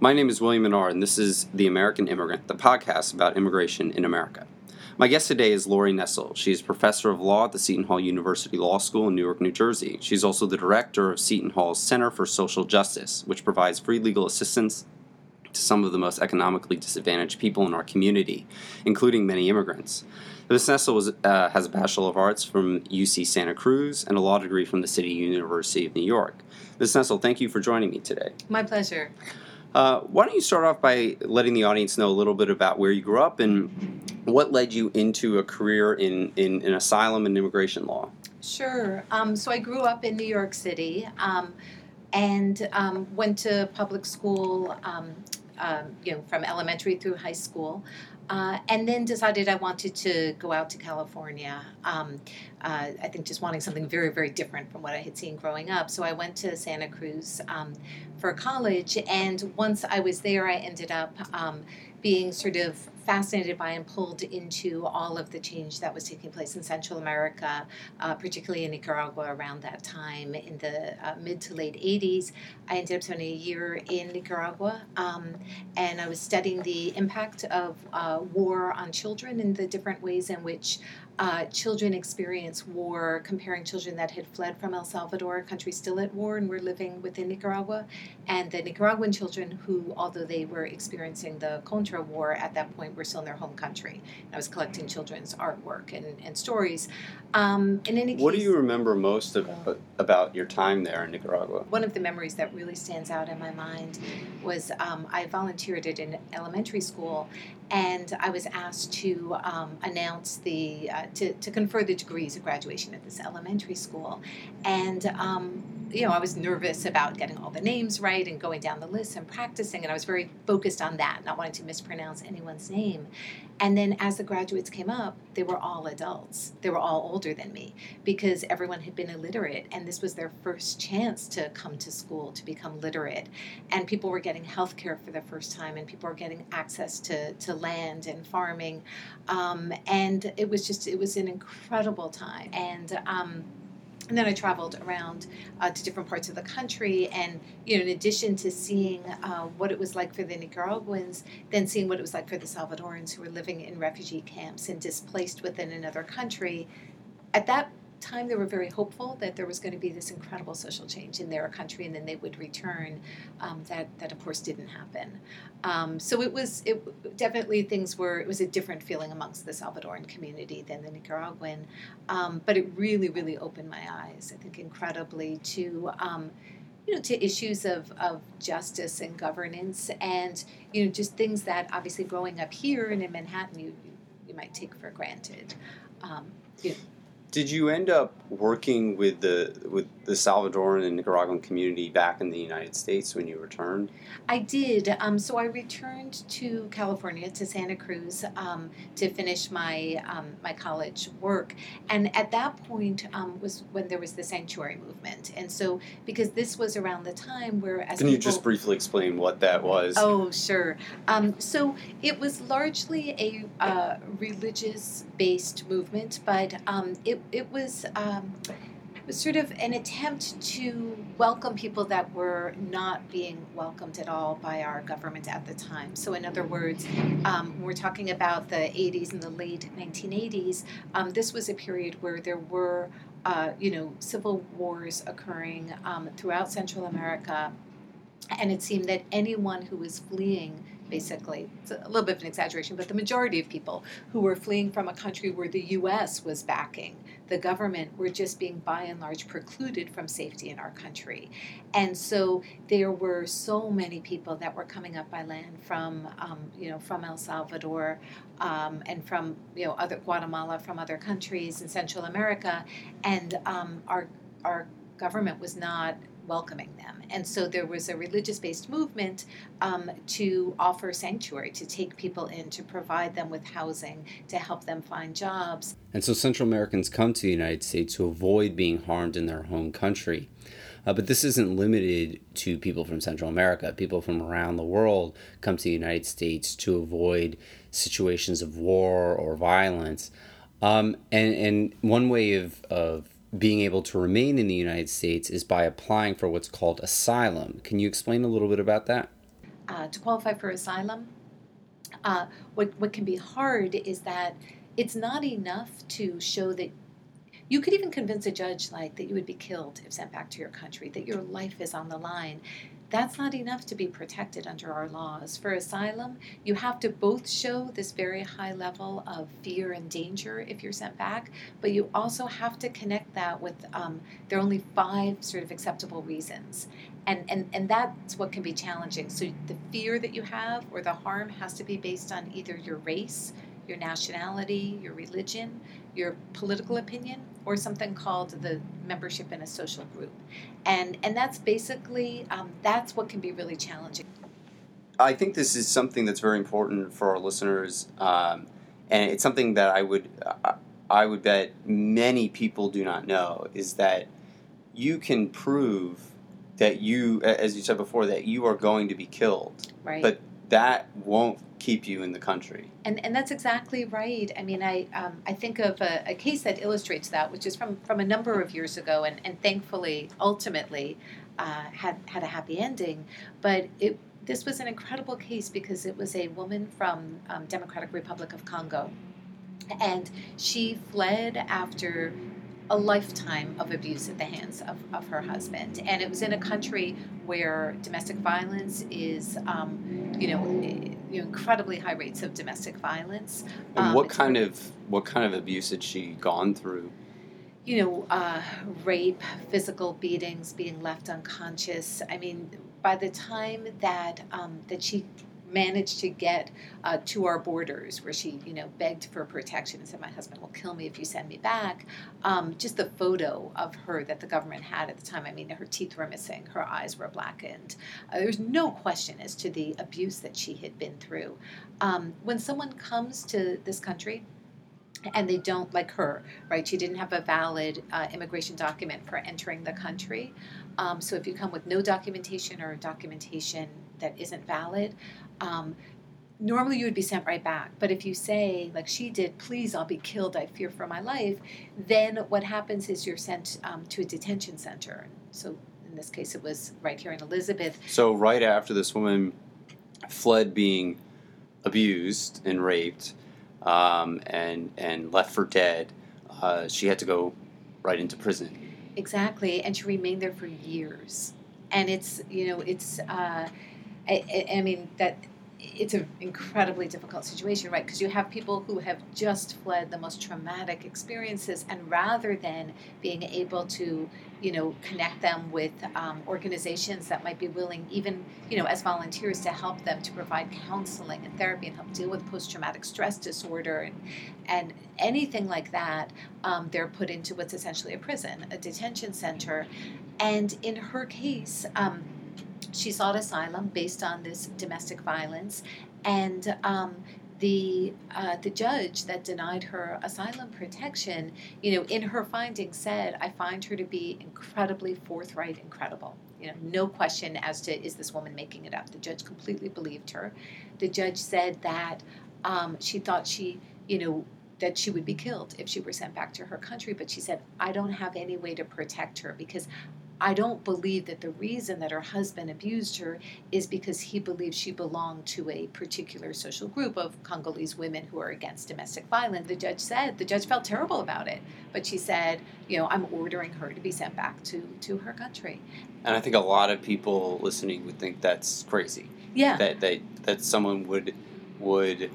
My name is William Menard, and this is The American Immigrant, the podcast about immigration in America. My guest today is Lori Nessel. She is professor of law at the Seton Hall University Law School in Newark, New Jersey. She's also the director of Seton Hall's Center for Social Justice, which provides free legal assistance to some of the most economically disadvantaged people in our community, including many immigrants. Ms. Nessel was, uh, has a Bachelor of Arts from UC Santa Cruz and a law degree from the City University of New York. Ms. Nessel, thank you for joining me today. My pleasure. Uh, why don't you start off by letting the audience know a little bit about where you grew up and what led you into a career in, in, in asylum and immigration law? Sure. Um, so I grew up in New York City um, and um, went to public school, um, um, you know, from elementary through high school. Uh, and then decided I wanted to go out to California. Um, uh, I think just wanting something very, very different from what I had seen growing up. So I went to Santa Cruz um, for college, and once I was there, I ended up um, being sort of fascinated by and pulled into all of the change that was taking place in Central America, uh, particularly in Nicaragua around that time in the uh, mid to late 80s. I ended up spending a year in Nicaragua um, and I was studying the impact of uh, war on children and the different ways in which uh, children experience war, comparing children that had fled from El Salvador, a country still at war, and were living within Nicaragua, and the Nicaraguan children who, although they were experiencing the Contra War at that point, were still in their home country. And I was collecting children's artwork and, and stories. Um, in any case, what do you remember most about, about your time there in Nicaragua? One of the memories that really stands out in my mind was um, I volunteered at an elementary school, and I was asked to um, announce the uh, to, to confer the degrees of graduation at this elementary school, and um, you know I was nervous about getting all the names right and going down the list and practicing, and I was very focused on that, not wanting to mispronounce anyone's name. And then as the graduates came up, they were all adults. They were all older than me because everyone had been illiterate, and this was their first chance to come to school to become literate. And people were getting health care for the first time, and people were getting access to, to land and farming. Um, and it was just, it was an incredible time. And, um, and then I traveled around uh, to different parts of the country, and you know, in addition to seeing uh, what it was like for the Nicaraguans, then seeing what it was like for the Salvadorans who were living in refugee camps and displaced within another country. At that time they were very hopeful that there was going to be this incredible social change in their country and then they would return um, that that of course didn't happen um, so it was it definitely things were it was a different feeling amongst the salvadoran community than the nicaraguan um, but it really really opened my eyes i think incredibly to um, you know, to issues of, of justice and governance, and you know, just things that obviously growing up here and in Manhattan, you you might take for granted. Um, you know, did you end up working with the with the Salvadoran and Nicaraguan community back in the United States when you returned? I did. Um, so I returned to California to Santa Cruz um, to finish my um, my college work, and at that point um, was when there was the sanctuary movement, and so because this was around the time where as can people, you just briefly explain what that was? Oh, sure. Um, so it was largely a uh, religious based movement, but um, it was um, it was sort of an attempt to welcome people that were not being welcomed at all by our government at the time. So, in other words, um, we're talking about the 80s and the late 1980s. Um, this was a period where there were, uh, you know, civil wars occurring um, throughout Central America, and it seemed that anyone who was fleeing basically. It's a little bit of an exaggeration, but the majority of people who were fleeing from a country where the U.S. was backing the government were just being by and large precluded from safety in our country. And so there were so many people that were coming up by land from, um, you know, from El Salvador um, and from, you know, other Guatemala, from other countries in Central America, and um, our our government was not welcoming them. And so there was a religious based movement um, to offer sanctuary, to take people in, to provide them with housing, to help them find jobs. And so Central Americans come to the United States to avoid being harmed in their home country. Uh, but this isn't limited to people from Central America. People from around the world come to the United States to avoid situations of war or violence. Um, and, and one way of, of being able to remain in the United States is by applying for what's called asylum. Can you explain a little bit about that? uh, to qualify for asylum, uh, what what can be hard is that it's not enough to show that you could even convince a judge like that you would be killed if sent back to your country, that your life is on the line. That's not enough to be protected under our laws. For asylum, you have to both show this very high level of fear and danger if you're sent back, but you also have to connect that with um, there are only five sort of acceptable reasons. And, and, and that's what can be challenging. So the fear that you have or the harm has to be based on either your race, your nationality, your religion, your political opinion, or something called the membership in a social group. And and that's basically um, that's what can be really challenging. I think this is something that's very important for our listeners, um, and it's something that I would uh, I would bet many people do not know is that you can prove that you, as you said before, that you are going to be killed, right? But that won't keep you in the country. And and that's exactly right. I mean, I um, I think of a, a, case that illustrates that, which is from from a number of years ago, and and thankfully, ultimately, uh, had had a happy ending. But it this was an incredible case because it was a woman from um, Democratic Republic of Congo, and she fled after a lifetime of abuse at the hands of, of her husband. And it was in a country where domestic violence is, um, you know, you know, incredibly high rates of domestic violence. And um, what kind of what kind of abuse had she gone through? You know, uh, rape, physical beatings, being left unconscious. I mean, by the time that um, that she managed to get uh, to our borders where she you know begged for protection and said my husband will kill me if you send me back. Um, just the photo of her that the government had at the time i mean her teeth were missing her eyes were blackened. Uh, there's no question as to the abuse that she had been through. Um, when someone comes to this country and they don't like her right she didn't have a valid uh, immigration document for entering the country um, so if you come with no documentation or documentation that isn't valid um, normally you would be sent right back but if you say like she did please i'll be killed i fear for my life then what happens is you're sent um, to a detention center. So in this case it was right here in elizabeth. So right after this woman fled being abused and raped um, and and left for dead uh, she had to go right into prison. Exactly and she remained there for years. And it's you know it's uh, I, I mean that it's an incredibly difficult situation, right? Because you have people who have just fled the most traumatic experiences, and rather than being able to, you know, connect them with um, organizations that might be willing, even, you know, as volunteers, to help them to provide counseling and therapy and help deal with post-traumatic stress disorder and and anything like that, um, they're put into what's essentially a prison, a detention center, and in her case. Um, she sought asylum based on this domestic violence, and um, the uh, the judge that denied her asylum protection, you know, in her findings said, "I find her to be incredibly forthright and credible. You know, no question as to is this woman making it up. The judge completely believed her. The judge said that um, she thought she, you know." That she would be killed if she were sent back to her country, but she said, I don't have any way to protect her because I don't believe that the reason that her husband abused her is because he believes she belonged to a particular social group of Congolese women who are against domestic violence. The judge said, the judge felt terrible about it, but she said, you know, I'm ordering her to be sent back to, to her country. And I think a lot of people listening would think that's crazy. Yeah. That, that, that someone would, would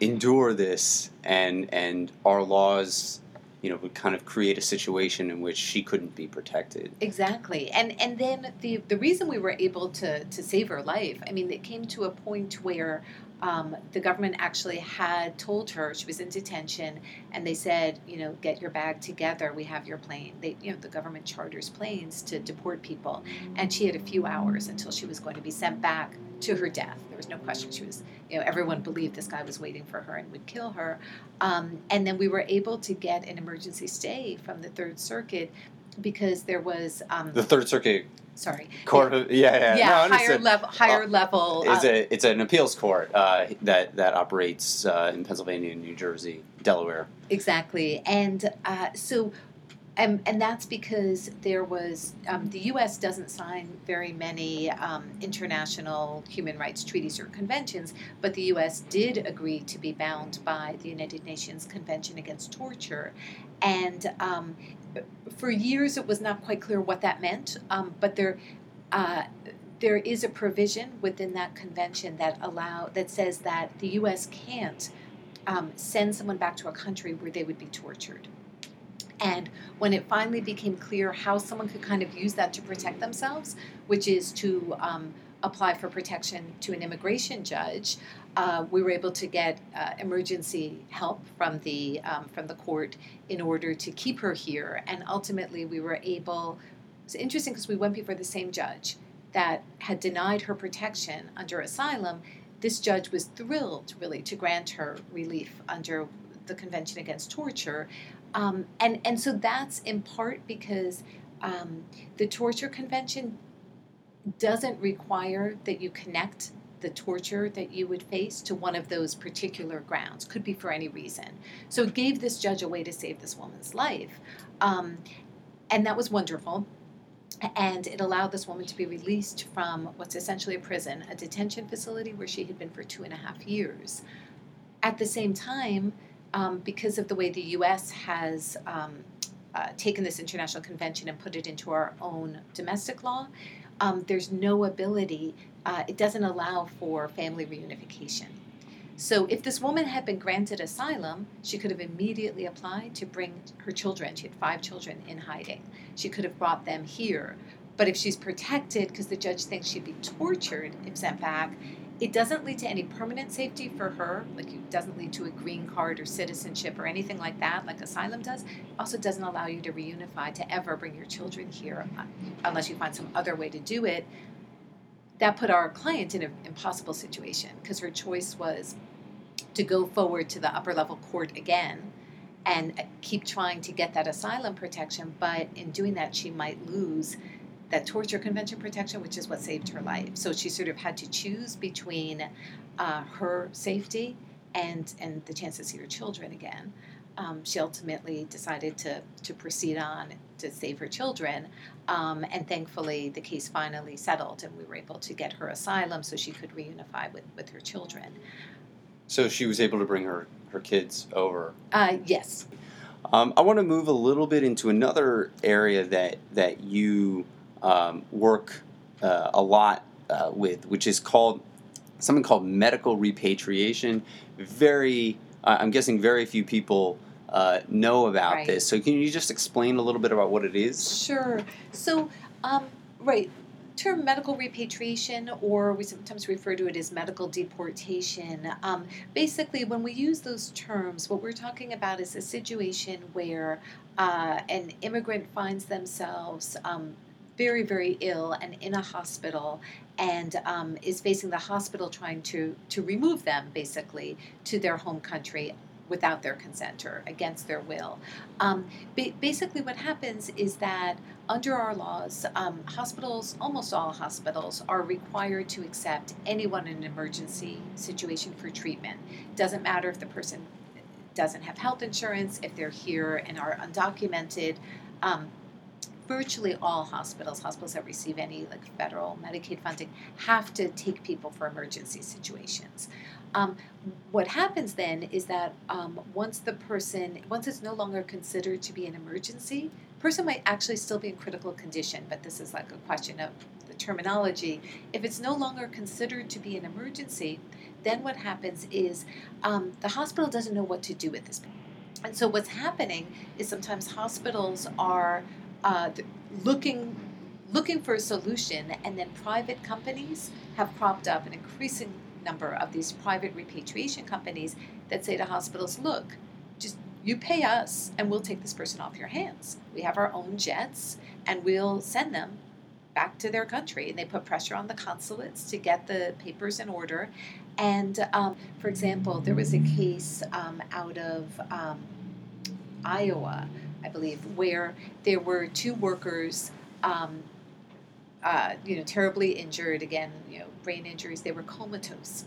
endure this and, and our laws you know would kind of create a situation in which she couldn't be protected exactly and and then the the reason we were able to to save her life i mean it came to a point where um, the government actually had told her she was in detention, and they said, you know, get your bag together. We have your plane. They, you know, the government charters planes to deport people, and she had a few hours until she was going to be sent back to her death. There was no question she was. You know, everyone believed this guy was waiting for her and would kill her. Um, and then we were able to get an emergency stay from the Third Circuit because there was um, the Third Circuit sorry court of yeah yeah, yeah no, higher level higher uh, level is uh, a it's an appeals court uh, that that operates uh, in Pennsylvania, New Jersey, Delaware. Exactly, and uh, so and, and that's because there was um, the U.S. doesn't sign very many um, international human rights treaties or conventions, but the U.S. did agree to be bound by the United Nations Convention Against Torture, and um, for years it was not quite clear what that meant. Um, but there, uh, there is a provision within that convention that allow that says that the U.S. can't um, send someone back to a country where they would be tortured. And when it finally became clear how someone could kind of use that to protect themselves, which is to um, apply for protection to an immigration judge, uh, we were able to get uh, emergency help from the um, from the court in order to keep her here. And ultimately, we were able. It's interesting because we went before the same judge that had denied her protection under asylum. This judge was thrilled, really, to grant her relief under the Convention Against Torture, um, and and so that's in part because um, the torture convention doesn't require that you connect the torture that you would face to one of those particular grounds. Could be for any reason. So it gave this judge a way to save this woman's life, um, and that was wonderful. And it allowed this woman to be released from what's essentially a prison, a detention facility where she had been for two and a half years. At the same time, um, because of the way the U.S. has um, uh, taken this international convention and put it into our own domestic law, um, there's no ability, uh, it doesn't allow for family reunification. So if this woman had been granted asylum, she could have immediately applied to bring her children. She had five children in hiding. She could have brought them here. But if she's protected because the judge thinks she'd be tortured if sent back, it doesn't lead to any permanent safety for her, like it doesn't lead to a green card or citizenship or anything like that, like asylum does. Also doesn't allow you to reunify to ever bring your children here uh, unless you find some other way to do it. That put our client in an impossible situation because her choice was to go forward to the upper level court again and uh, keep trying to get that asylum protection, but in doing that, she might lose that torture convention protection, which is what saved her life. So she sort of had to choose between uh, her safety and and the chance to see her children again. Um, she ultimately decided to to proceed on to save her children, um, and thankfully the case finally settled, and we were able to get her asylum so she could reunify with with her children. So she was able to bring her her kids over. Uh, yes. Um, I want to move a little bit into another area that that you um, work uh, a lot uh, with, which is called something called medical repatriation. Very, I'm guessing, very few people uh, know about right. this. So, can you just explain a little bit about what it is? Sure. So, um, right. Term medical repatriation, or we sometimes refer to it as medical deportation. Um, basically, when we use those terms, what we're talking about is a situation where uh, an immigrant finds themselves um, very, very ill and in a hospital and um, is facing the hospital trying to, to remove them basically to their home country without their consent or against their will. Um, ba- basically, what happens is that under our laws, um, hospitals, almost all hospitals, are required to accept anyone in an emergency situation for treatment. Doesn't matter if the person doesn't have health insurance, if they're here and are undocumented. Um, virtually all hospitals, hospitals that receive any like federal Medicaid funding, have to take people for emergency situations. Um, what happens then is that um, once the person, once it's no longer considered to be an emergency, person might actually still be in critical condition, but this is like a question of the terminology. If it's no longer considered to be an emergency, then what happens is um, the hospital doesn't know what to do with this. And so what's happening is sometimes hospitals are uh, looking looking for a solution, and then private companies have propped up an increasing number of these private repatriation companies that say to hospitals, look, just you pay us and we'll take this person off your hands. We have our own jets and we'll send them back to their country. And they put pressure on the consulates to get the papers in order. And um, for example, there was a case um, out of um, Iowa I believe, where there were two workers, um, uh, you know, terribly injured. Again, you know, brain injuries. They were comatose,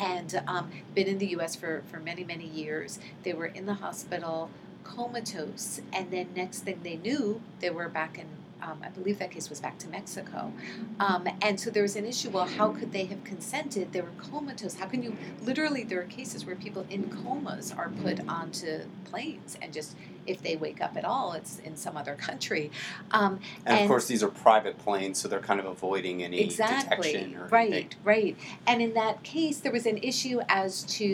and um, been in the U.S. for for many many years. They were in the hospital, comatose, and then next thing they knew, they were back in um, I believe that case was back to Mexico. Um, and so there was an issue well, how could they have consented? They were comatose. How can you, literally, there are cases where people in comas are put onto planes and just if they wake up at all, it's in some other country. Um, and, and, of course, these are private planes, so they're kind of avoiding any exactly, detection or right, anything. right. And in that case, there was an issue as to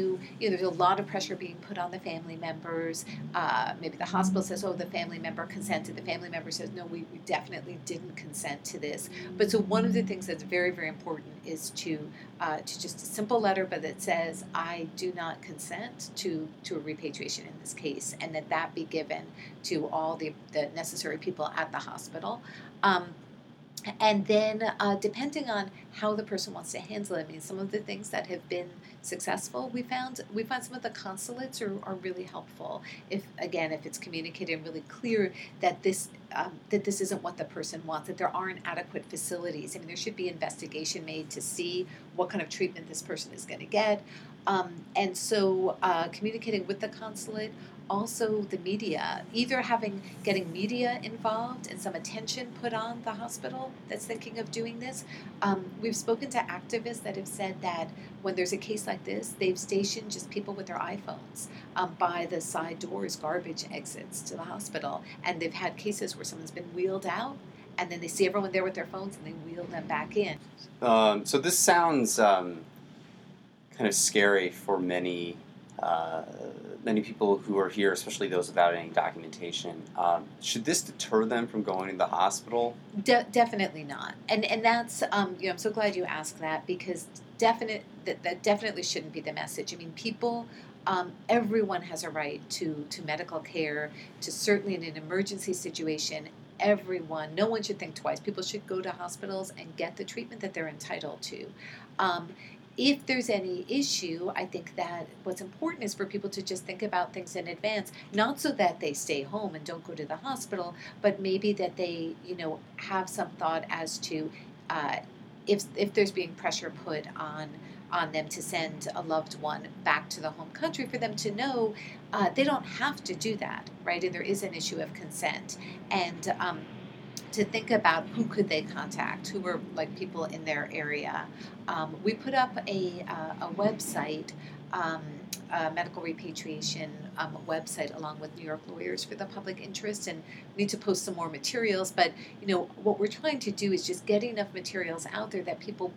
you know there's a lot of pressure being put on the family members. Uh, maybe the hospital says, "Oh, the family member consented." The family member says, "No, we, we definitely didn't consent to this." But so one of the things that's very very important is to uh, to just a simple letter, but that says, "I do not consent to to a repatriation in this case," and that that be given to all the, the necessary people at the hospital. Um, and then, uh, depending on how the person wants to handle it, I mean, some of the things that have been successful, we found we find some of the consulates are, are really helpful. If again, if it's communicated really clear that this um, that this isn't what the person wants, that there aren't adequate facilities. I mean, there should be investigation made to see what kind of treatment this person is going to get. Um, and so, uh, communicating with the consulate also the media, either having getting media involved and some attention put on the hospital that's thinking of doing this. Um, we've spoken to activists that have said that when there's a case like this, they've stationed just people with their iPhones um, by the side doors, garbage exits to the hospital, and they've had cases where someone's been wheeled out. And then they see everyone there with their phones, and they wheel them back in. Um, so this sounds um, kind of scary for many many people who are here, especially those without any documentation, um, should this deter them from going to the hospital? De- definitely not. And and that's um, you know I'm so glad you asked that because definite that, that definitely shouldn't be the message. I mean, people. Um, everyone has a right to, to medical care, to certainly in an emergency situation, everyone, no one should think twice. People should go to hospitals and get the treatment that they're entitled to. Um, if there's any issue, I think that what's important is for people to just think about things in advance, not so that they stay home and don't go to the hospital, but maybe that they, you know, have some thought as to uh, if if there's being pressure put on on them to send a loved one back to the home country for them to know uh, they don't have to do that, right? And there is an issue of consent and. Um, to think about who could they contact, who were like people in their area. Um, we put up a, uh, a website, um, a medical repatriation um, website, along with New York lawyers for the public interest, and we need to post some more materials. But you know what we're trying to do is just get enough materials out there that people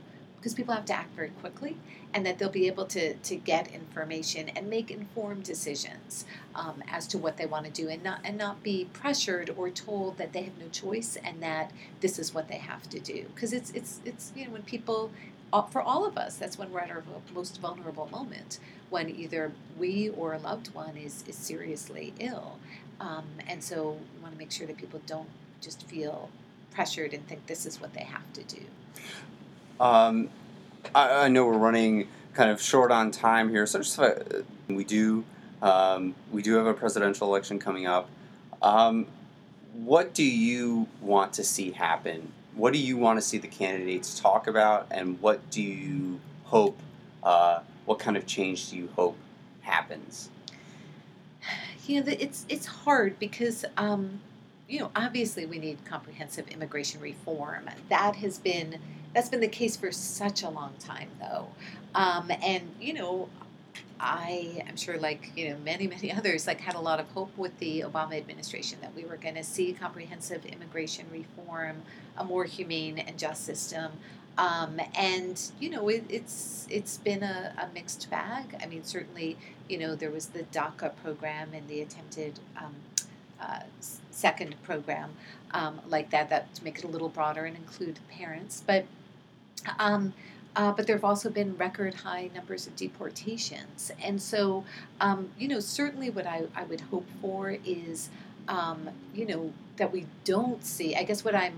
because people have to act very quickly and that they'll be able to, to get information and make informed decisions um, as to what they want to do and not and not be pressured or told that they have no choice and that this is what they have to do. Because it's it's it's you know when people uh, for all of us that's when we're at our most vulnerable moment when either we or a loved one is is seriously ill. Um, and so we want to make sure that people don't just feel pressured and think this is what they have to do um, I, I, know we're running kind of short on time here, so just uh, we do um, we do have a presidential election coming up. Um, what do you want to see happen? What do you want to see the candidates talk about, and what do you hope? Uh, what kind of change do you hope happens? You know, it's it's hard because um, you know obviously we need comprehensive immigration reform. That has been that's been the case for such a long time, though. Um, and, you know, I am sure, like you know, many many others, like had a lot of hope with the Obama administration that we were going to see comprehensive immigration reform, a more humane and just system, um, and you know, it, it's it's been a, a, mixed bag. I mean, certainly, you know, there was the DACA program and the attempted um, uh, second program um, like that that to make it a little broader and include parents, but um, uh, but there have also been record high numbers of deportations. And so, um, you know, certainly what I, I would hope for is, um, you know, that we don't see, I guess what I'm,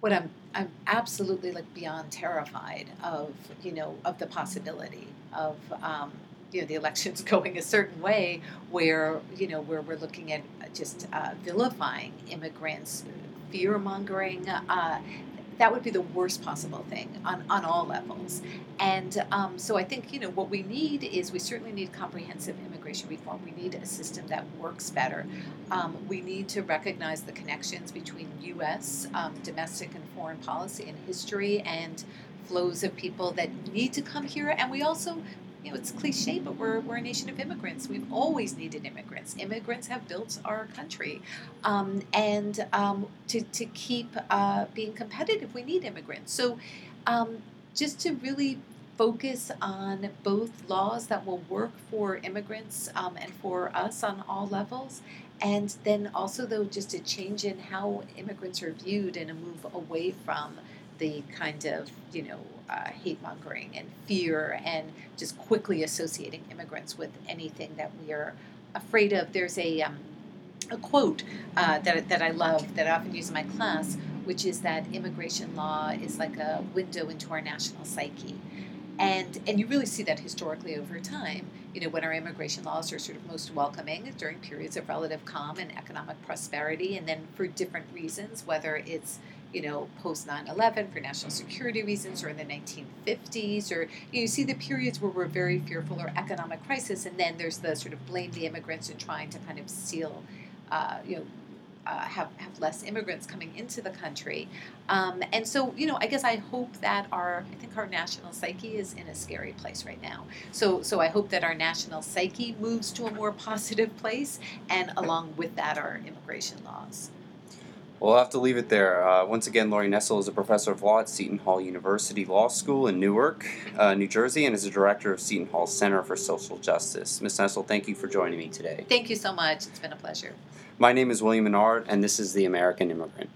what I'm, I'm absolutely like beyond terrified of, you know, of the possibility of, um, you know, the elections going a certain way where, you know, where we're looking at just uh, vilifying immigrants, fear mongering, uh, that would be the worst possible thing on, on all levels. And um, so I think, you know, what we need is we certainly need comprehensive immigration reform. We need a system that works better. Um, we need to recognize the connections between U.S. Um, domestic and foreign policy and history and flows of people that need to come here. And we also you know, it's cliche, but we're, we're a nation of immigrants. We've always needed immigrants. Immigrants have built our country. Um, and um, to, to keep uh, being competitive, we need immigrants. So um, just to really focus on both laws that will work for immigrants um, and for us on all levels, and then also, though, just a change in how immigrants are viewed and a move away from the kind of you know uh, hate mongering and fear and just quickly associating immigrants with anything that we are afraid of. There's a um, a quote uh, that that I love that I often use in my class, which is that immigration law is like a window into our national psyche. And, and you really see that historically over time. You know, when our immigration laws are sort of most welcoming during periods of relative calm and economic prosperity, and then for different reasons, whether it's you know, post 9 11 for national security reasons or in the 1950s, or you, see the periods where we're very fearful or economic crisis, and then there's the sort of blame the immigrants and trying to kind of seal, uh, you know, uh, have, have less immigrants coming into the country. Um, and so, you know, I guess I hope that our, I think our national psyche is in a scary place right now. So, so I hope that our national psyche moves to a more positive place, and along with that, our immigration laws. We'll have to leave it there. Uh, once again, Lori Nessel is a professor of law at Seton Hall University Law School in Newark, uh, New Jersey, and is a director of Seton Hall Center for Social Justice. Ms. Nessel, thank you for joining me today. Thank you so much. It's been a pleasure. My name is William Menard, and this is The American Immigrant.